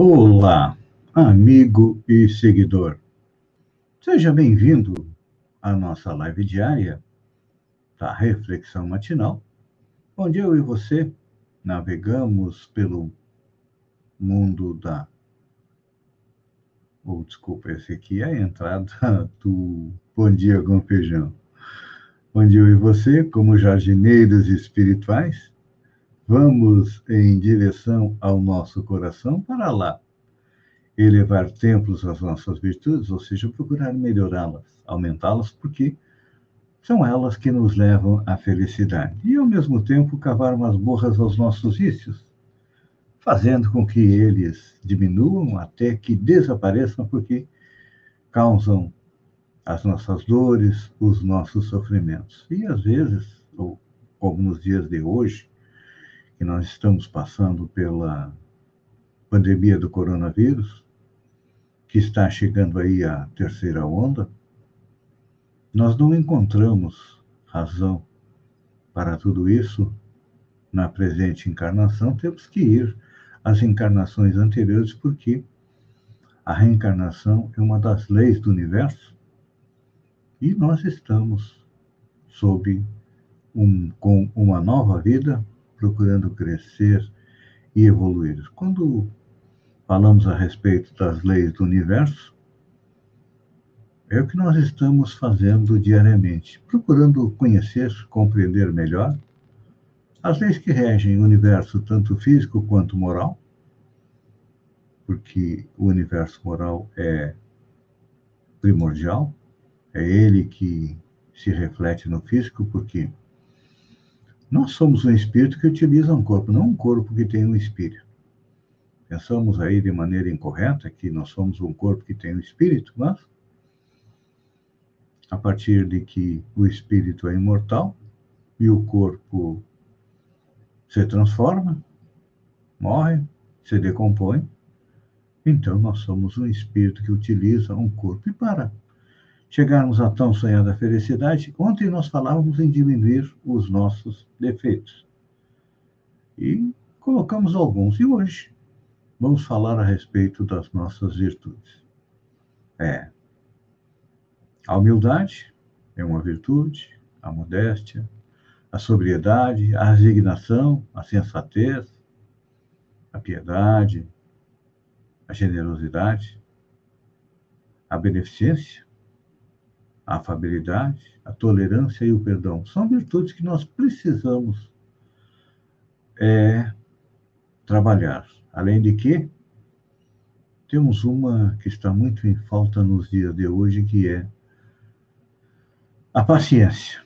Olá, amigo e seguidor. Seja bem-vindo à nossa live diária da Reflexão Matinal, onde eu e você navegamos pelo mundo da. Oh, desculpa, esse aqui é a entrada do Bom Dia com Feijão. Onde eu e você, como jardineiros espirituais, Vamos em direção ao nosso coração para lá elevar templos às nossas virtudes, ou seja, procurar melhorá-las, aumentá-las, porque são elas que nos levam à felicidade. E, ao mesmo tempo, cavar umas borras aos nossos vícios, fazendo com que eles diminuam até que desapareçam, porque causam as nossas dores, os nossos sofrimentos. E, às vezes, ou como nos dias de hoje, que nós estamos passando pela pandemia do coronavírus, que está chegando aí a terceira onda, nós não encontramos razão para tudo isso na presente encarnação, temos que ir às encarnações anteriores, porque a reencarnação é uma das leis do universo e nós estamos sob um, com uma nova vida procurando crescer e evoluir. Quando falamos a respeito das leis do universo, é o que nós estamos fazendo diariamente, procurando conhecer, compreender melhor as leis que regem o universo, tanto físico quanto moral, porque o universo moral é primordial, é ele que se reflete no físico, porque nós somos um espírito que utiliza um corpo, não um corpo que tem um espírito. Pensamos aí de maneira incorreta que nós somos um corpo que tem um espírito, mas a partir de que o espírito é imortal e o corpo se transforma, morre, se decompõe, então nós somos um espírito que utiliza um corpo. E para chegarmos à tão sonhada felicidade, ontem nós falávamos em diminuir os nossos defeitos. E colocamos alguns. E hoje vamos falar a respeito das nossas virtudes. É. A humildade é uma virtude, a modéstia, a sobriedade, a resignação, a sensatez, a piedade, a generosidade, a beneficência, a afabilidade, a tolerância e o perdão. São virtudes que nós precisamos é, trabalhar. Além de que, temos uma que está muito em falta nos dias de hoje, que é a paciência.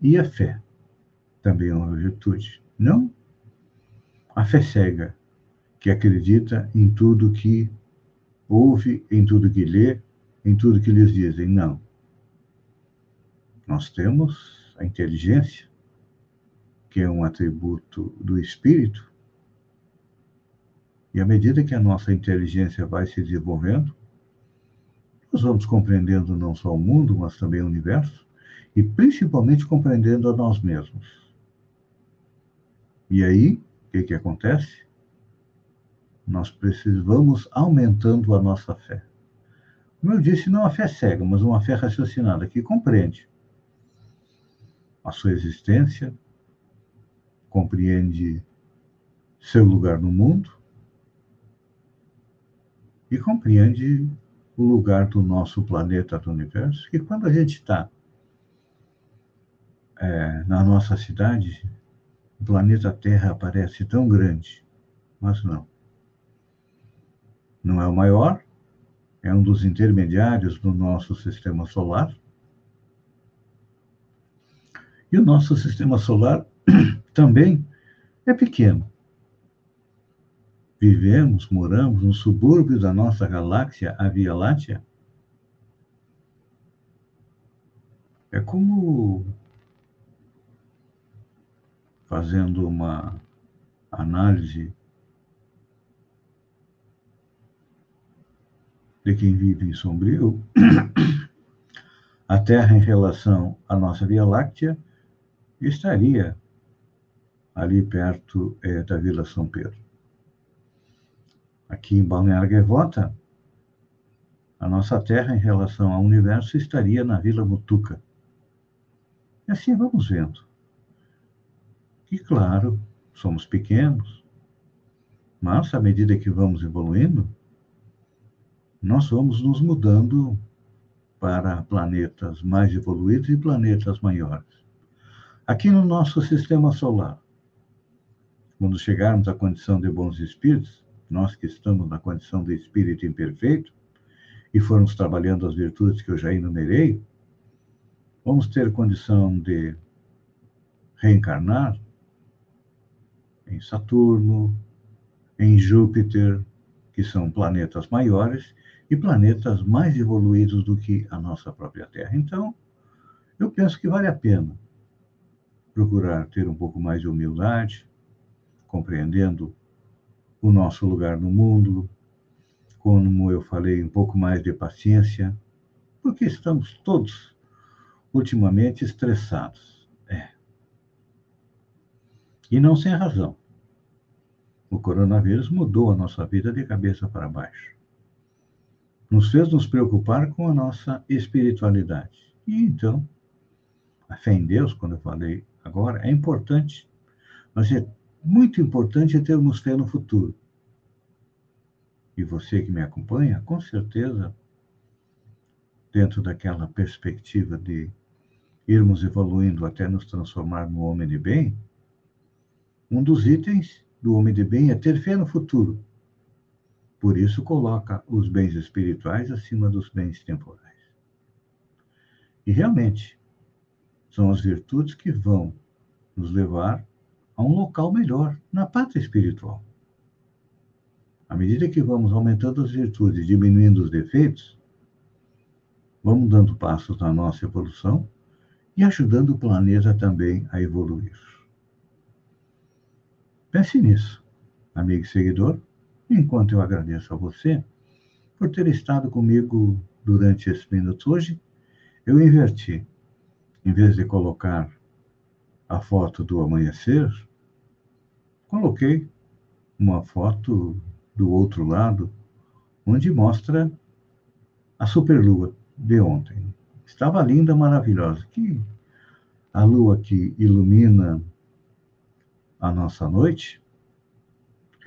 E a fé também é uma virtude. Não a fé cega, que acredita em tudo que ouve, em tudo que lê, em tudo que lhes dizem. Não. Nós temos a inteligência, que é um atributo do espírito, e à medida que a nossa inteligência vai se desenvolvendo, nós vamos compreendendo não só o mundo, mas também o universo, e principalmente compreendendo a nós mesmos. E aí, o que, que acontece? Nós precisamos aumentando a nossa fé. Como eu disse, não uma fé cega, mas uma fé raciocinada, que compreende a sua existência, compreende seu lugar no mundo e compreende o lugar do nosso planeta, do universo, que quando a gente está é, na nossa cidade, o planeta Terra parece tão grande, mas não. Não é o maior, é um dos intermediários do nosso sistema solar. E o nosso sistema solar também é pequeno. Vivemos, moramos no subúrbio da nossa galáxia, a Via Láctea. É como fazendo uma análise de quem vive em Sombrio, a Terra, em relação à nossa Via Láctea, estaria ali perto é, da Vila São Pedro. aqui em Balneário Gaivota, a nossa Terra em relação ao universo estaria na Vila Mutuca. E assim vamos vendo. E claro, somos pequenos, mas à medida que vamos evoluindo, nós vamos nos mudando para planetas mais evoluídos e planetas maiores. Aqui no nosso sistema solar, quando chegarmos à condição de bons espíritos, nós que estamos na condição de espírito imperfeito e formos trabalhando as virtudes que eu já enumerei, vamos ter condição de reencarnar em Saturno, em Júpiter, que são planetas maiores e planetas mais evoluídos do que a nossa própria Terra. Então, eu penso que vale a pena procurar ter um pouco mais de humildade, compreendendo o nosso lugar no mundo, como eu falei, um pouco mais de paciência, porque estamos todos ultimamente estressados. É. E não sem razão. O coronavírus mudou a nossa vida de cabeça para baixo. Nos fez nos preocupar com a nossa espiritualidade. E então, a fé em Deus, quando eu falei agora, é importante, mas é muito importante termos fé no futuro. E você que me acompanha, com certeza, dentro daquela perspectiva de irmos evoluindo até nos transformar no homem de bem, um dos itens do homem de bem é ter fé no futuro. Por isso, coloca os bens espirituais acima dos bens temporais. E realmente, são as virtudes que vão nos levar a um local melhor na pátria espiritual. À medida que vamos aumentando as virtudes diminuindo os defeitos, vamos dando passos na nossa evolução e ajudando o planeta também a evoluir. Pense nisso, amigo e seguidor, enquanto eu agradeço a você por ter estado comigo durante esses minutos. Hoje, eu inverti. Em vez de colocar a foto do amanhecer, coloquei uma foto do outro lado, onde mostra a superlua de ontem. Estava linda, maravilhosa. Que a lua que ilumina a nossa noite,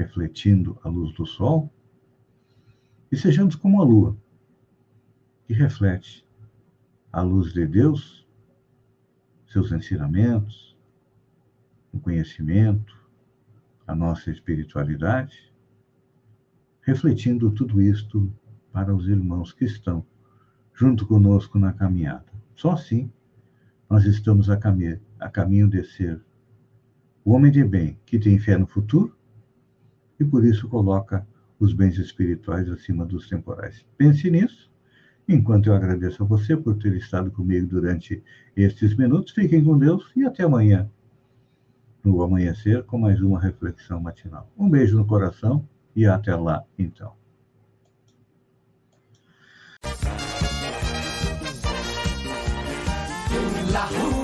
refletindo a luz do sol, e sejamos como a lua, que reflete a luz de Deus, seus ensinamentos, o conhecimento, a nossa espiritualidade, refletindo tudo isto para os irmãos que estão junto conosco na caminhada. Só assim nós estamos a caminho, a caminho de ser o homem de bem que tem fé no futuro e por isso coloca os bens espirituais acima dos temporais. Pense nisso. Enquanto eu agradeço a você por ter estado comigo durante estes minutos, fiquem com Deus e até amanhã no amanhecer com mais uma reflexão matinal. Um beijo no coração e até lá, então. Hula,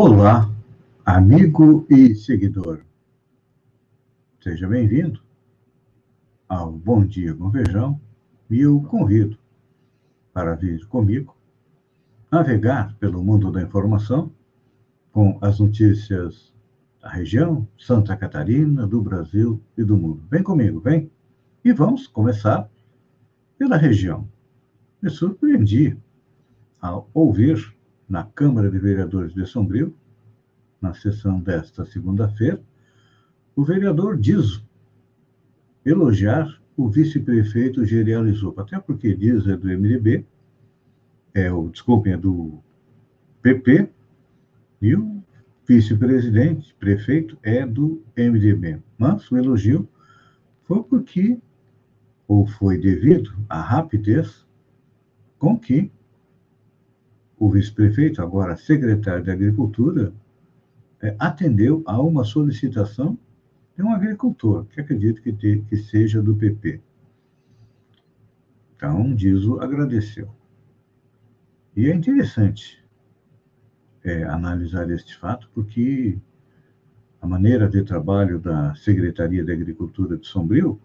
Olá, amigo e seguidor. Seja bem-vindo ao Bom Dia com Feijão e eu convido para vir comigo navegar pelo mundo da informação com as notícias da região, Santa Catarina, do Brasil e do mundo. Vem comigo, vem. E vamos começar pela região. Me surpreendi ao ouvir na Câmara de Vereadores de Sombrio, na sessão desta segunda-feira, o vereador diz elogiar o vice-prefeito Geriel Isopo, até porque diz é do MDB, é o, desculpem, é do PP, e o vice-presidente, prefeito, é do MDB. Mas o elogio foi porque, ou foi devido à rapidez com que o vice-prefeito, agora secretário de Agricultura, é, atendeu a uma solicitação é um agricultor, que acredito que, te, que seja do PP. Então, Diso agradeceu. E é interessante é, analisar este fato, porque a maneira de trabalho da Secretaria de Agricultura de Sombrio,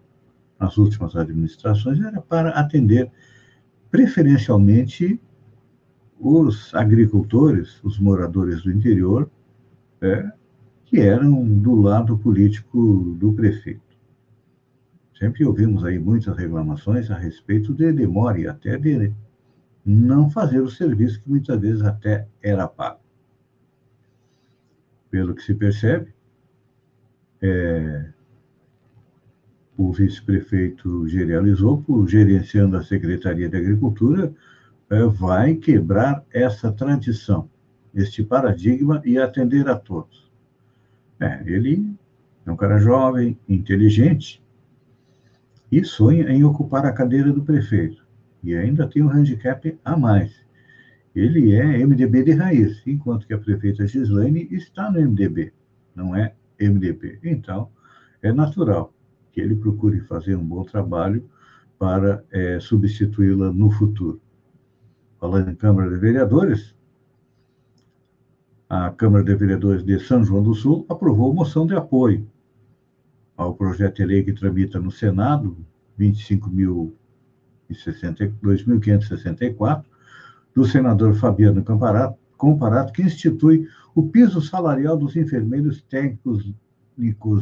nas últimas administrações, era para atender preferencialmente os agricultores, os moradores do interior, é, que eram do lado político do prefeito. Sempre ouvimos aí muitas reclamações a respeito de demora e até de não fazer o serviço que muitas vezes até era pago. Pelo que se percebe, é, o vice-prefeito Gerializou, por gerenciando a Secretaria de Agricultura, vai quebrar essa tradição, este paradigma e atender a todos. É, ele é um cara jovem, inteligente e sonha em ocupar a cadeira do prefeito. E ainda tem um handicap a mais. Ele é MDB de raiz, enquanto que a prefeita Gislaine está no MDB, não é MDB. Então, é natural que ele procure fazer um bom trabalho para é, substituí-la no futuro. Falando em Câmara de Vereadores, a Câmara de Vereadores de São João do Sul aprovou moção de apoio ao projeto de lei que tramita no Senado, 25.564, do senador Fabiano Comparato, Comparato, que institui o piso salarial dos enfermeiros técnicos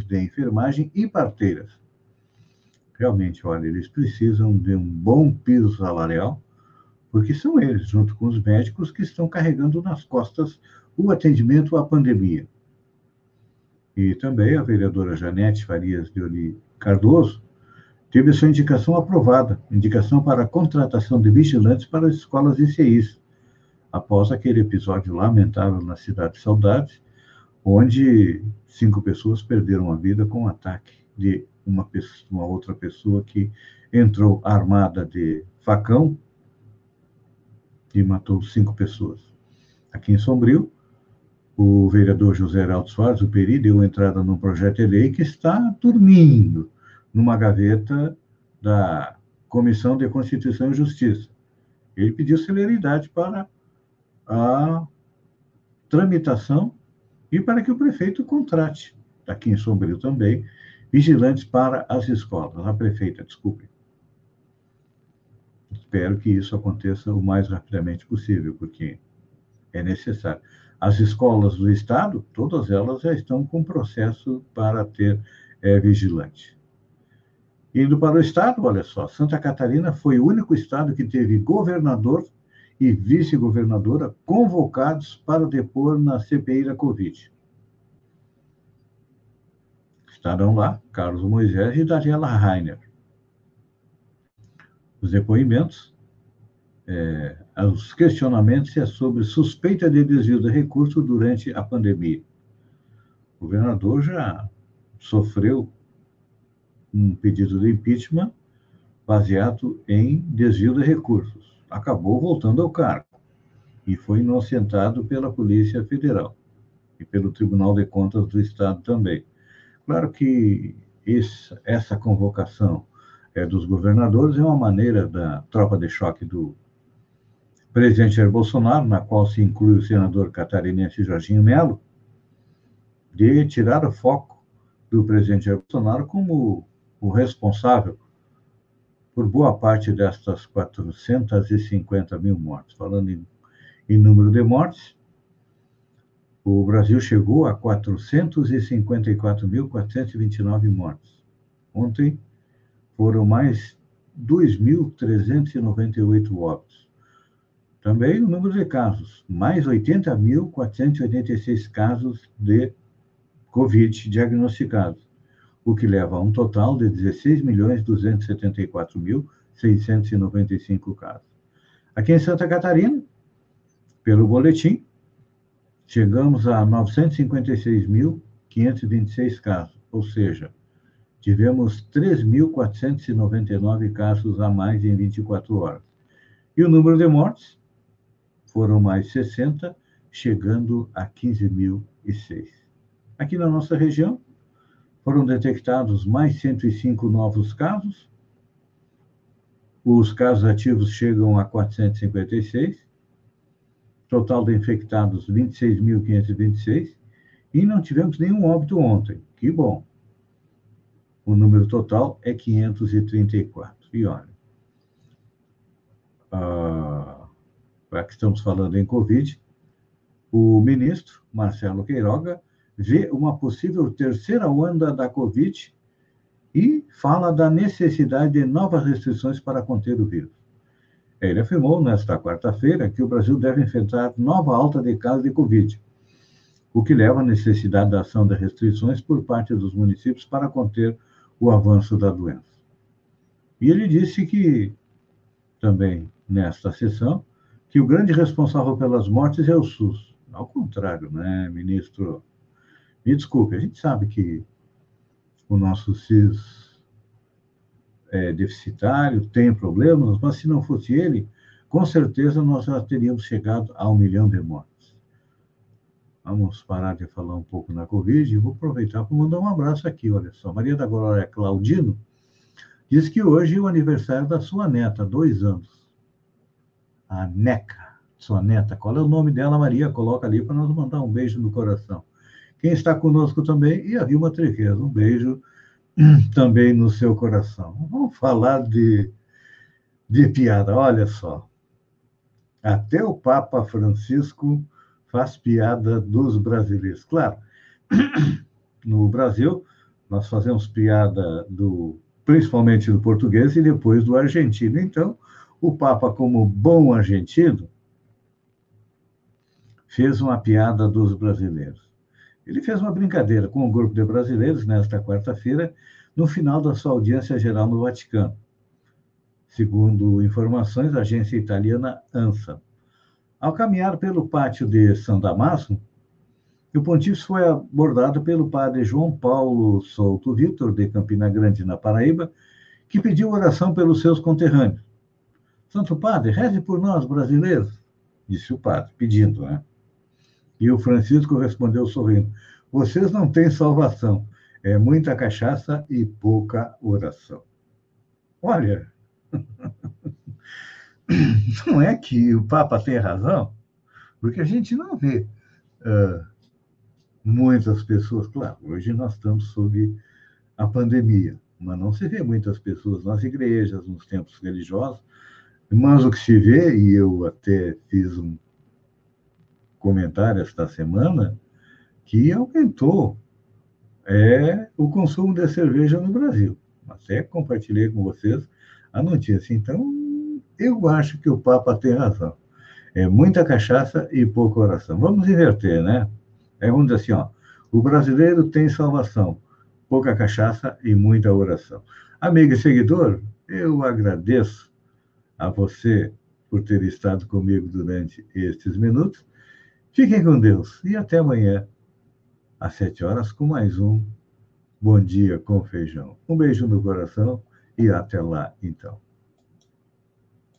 de enfermagem e parteiras, realmente, olha, eles precisam de um bom piso salarial, porque são eles, junto com os médicos, que estão carregando nas costas o atendimento à pandemia. E também a vereadora Janete Farias de Oli Cardoso teve sua indicação aprovada, indicação para a contratação de vigilantes para as escolas ICIs, após aquele episódio lamentável na cidade de Saudades, onde cinco pessoas perderam a vida com um ataque de uma, pessoa, uma outra pessoa que entrou armada de facão e matou cinco pessoas. Aqui em Sombrio, o vereador José Heraldo Soares, o Peri, deu entrada num projeto de lei que está dormindo numa gaveta da Comissão de Constituição e Justiça. Ele pediu celeridade para a tramitação e para que o prefeito contrate, aqui em Sombrio também, vigilantes para as escolas. A prefeita, desculpe. Espero que isso aconteça o mais rapidamente possível, porque é necessário. As escolas do Estado, todas elas já estão com processo para ter é, vigilante. Indo para o Estado, olha só, Santa Catarina foi o único Estado que teve governador e vice-governadora convocados para depor na CPI da Covid estarão lá Carlos Moisés e Daniela Rainer. Os depoimentos, é, os questionamentos é sobre suspeita de desvio de recurso durante a pandemia. O governador já sofreu um pedido de impeachment baseado em desvio de recursos. Acabou voltando ao cargo e foi inocentado pela Polícia Federal e pelo Tribunal de Contas do Estado também. Claro que essa convocação é, dos governadores é uma maneira da tropa de choque do presidente Jair Bolsonaro, na qual se inclui o senador catarinense Jorginho Melo, de tirar o foco do presidente Jair Bolsonaro como o responsável por boa parte destas 450 mil mortes. Falando em, em número de mortes, o Brasil chegou a 454.429 mortes. Ontem foram mais 2.398 óbitos. Também o número de casos, mais 80.486 casos de Covid diagnosticados, o que leva a um total de 16.274.695 casos. Aqui em Santa Catarina, pelo boletim, chegamos a 956.526 casos, ou seja, tivemos 3.499 casos a mais em 24 horas. E o número de mortes foram mais 60, chegando a 15.006. Aqui na nossa região, foram detectados mais 105 novos casos, os casos ativos chegam a 456, total de infectados 26.526, e não tivemos nenhum óbito ontem. Que bom. O número total é 534. E olha, ah, já que estamos falando em Covid, o ministro Marcelo Queiroga vê uma possível terceira onda da Covid e fala da necessidade de novas restrições para conter o vírus. Ele afirmou nesta quarta-feira que o Brasil deve enfrentar nova alta de casos de Covid, o que leva à necessidade da ação de restrições por parte dos municípios para conter o avanço da doença. E ele disse que, também nesta sessão, que o grande responsável pelas mortes é o SUS. Ao contrário, né, ministro? Me desculpe, a gente sabe que o nosso SIS é deficitário, tem problemas, mas se não fosse ele, com certeza nós já teríamos chegado a um milhão de mortes. Vamos parar de falar um pouco na Covid e vou aproveitar para mandar um abraço aqui, olha só. Maria da Glória Claudino diz que hoje é o aniversário da sua neta, dois anos. A Neca, sua neta. Qual é o nome dela, Maria? Coloca ali para nós mandar um beijo no coração. Quem está conosco também, e a Vilma Trequeza. Um beijo também no seu coração. Vamos falar de, de piada, olha só. Até o Papa Francisco faz piada dos brasileiros. Claro, no Brasil, nós fazemos piada do principalmente do português e depois do argentino. Então, o Papa, como bom argentino, fez uma piada dos brasileiros. Ele fez uma brincadeira com um grupo de brasileiros nesta quarta-feira, no final da sua audiência geral no Vaticano. Segundo informações da agência italiana ANSA. Ao caminhar pelo pátio de São Damaso, o pontífice foi abordado pelo padre João Paulo Souto Vitor, de Campina Grande, na Paraíba, que pediu oração pelos seus conterrâneos. Santo Padre, reze por nós, brasileiros, disse o padre, pedindo, né? E o Francisco respondeu sorrindo: Vocês não têm salvação. É muita cachaça e pouca oração. Olha, não é que o Papa tem razão, porque a gente não vê uh, muitas pessoas. Claro, hoje nós estamos sob a pandemia, mas não se vê muitas pessoas nas igrejas, nos templos religiosos. Mas o que se vê, e eu até fiz um comentário esta semana que aumentou é, o consumo de cerveja no Brasil. Até compartilhei com vocês a notícia. Então, eu acho que o Papa tem razão. É muita cachaça e pouca oração. Vamos inverter, né? É, vamos dizer assim, ó, o brasileiro tem salvação, pouca cachaça e muita oração. Amigo e seguidor, eu agradeço a você por ter estado comigo durante estes minutos Fiquem com Deus e até amanhã, às sete horas, com mais um Bom Dia com Feijão. Um beijo no coração e até lá, então.